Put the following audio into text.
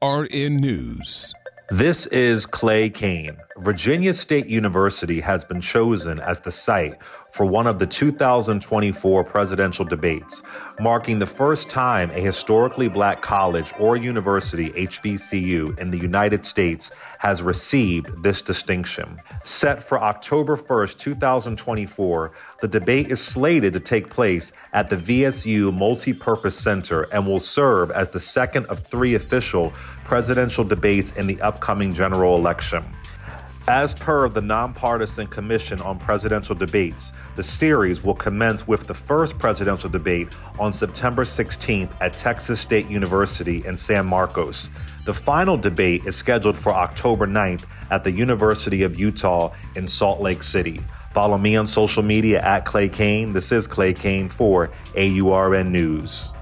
AURN News. This is Clay Kane. Virginia State University has been chosen as the site for one of the 2024 presidential debates, marking the first time a historically black college or university, HBCU, in the United States has received this distinction. Set for October 1st, 2024, the debate is slated to take place at the VSU Multipurpose Center and will serve as the second of three official presidential debates in the upcoming general election. As per the Nonpartisan Commission on Presidential Debates, the series will commence with the first presidential debate on September 16th at Texas State University in San Marcos. The final debate is scheduled for October 9th at the University of Utah in Salt Lake City. Follow me on social media at Clay Kane. This is Clay Kane for AURN News.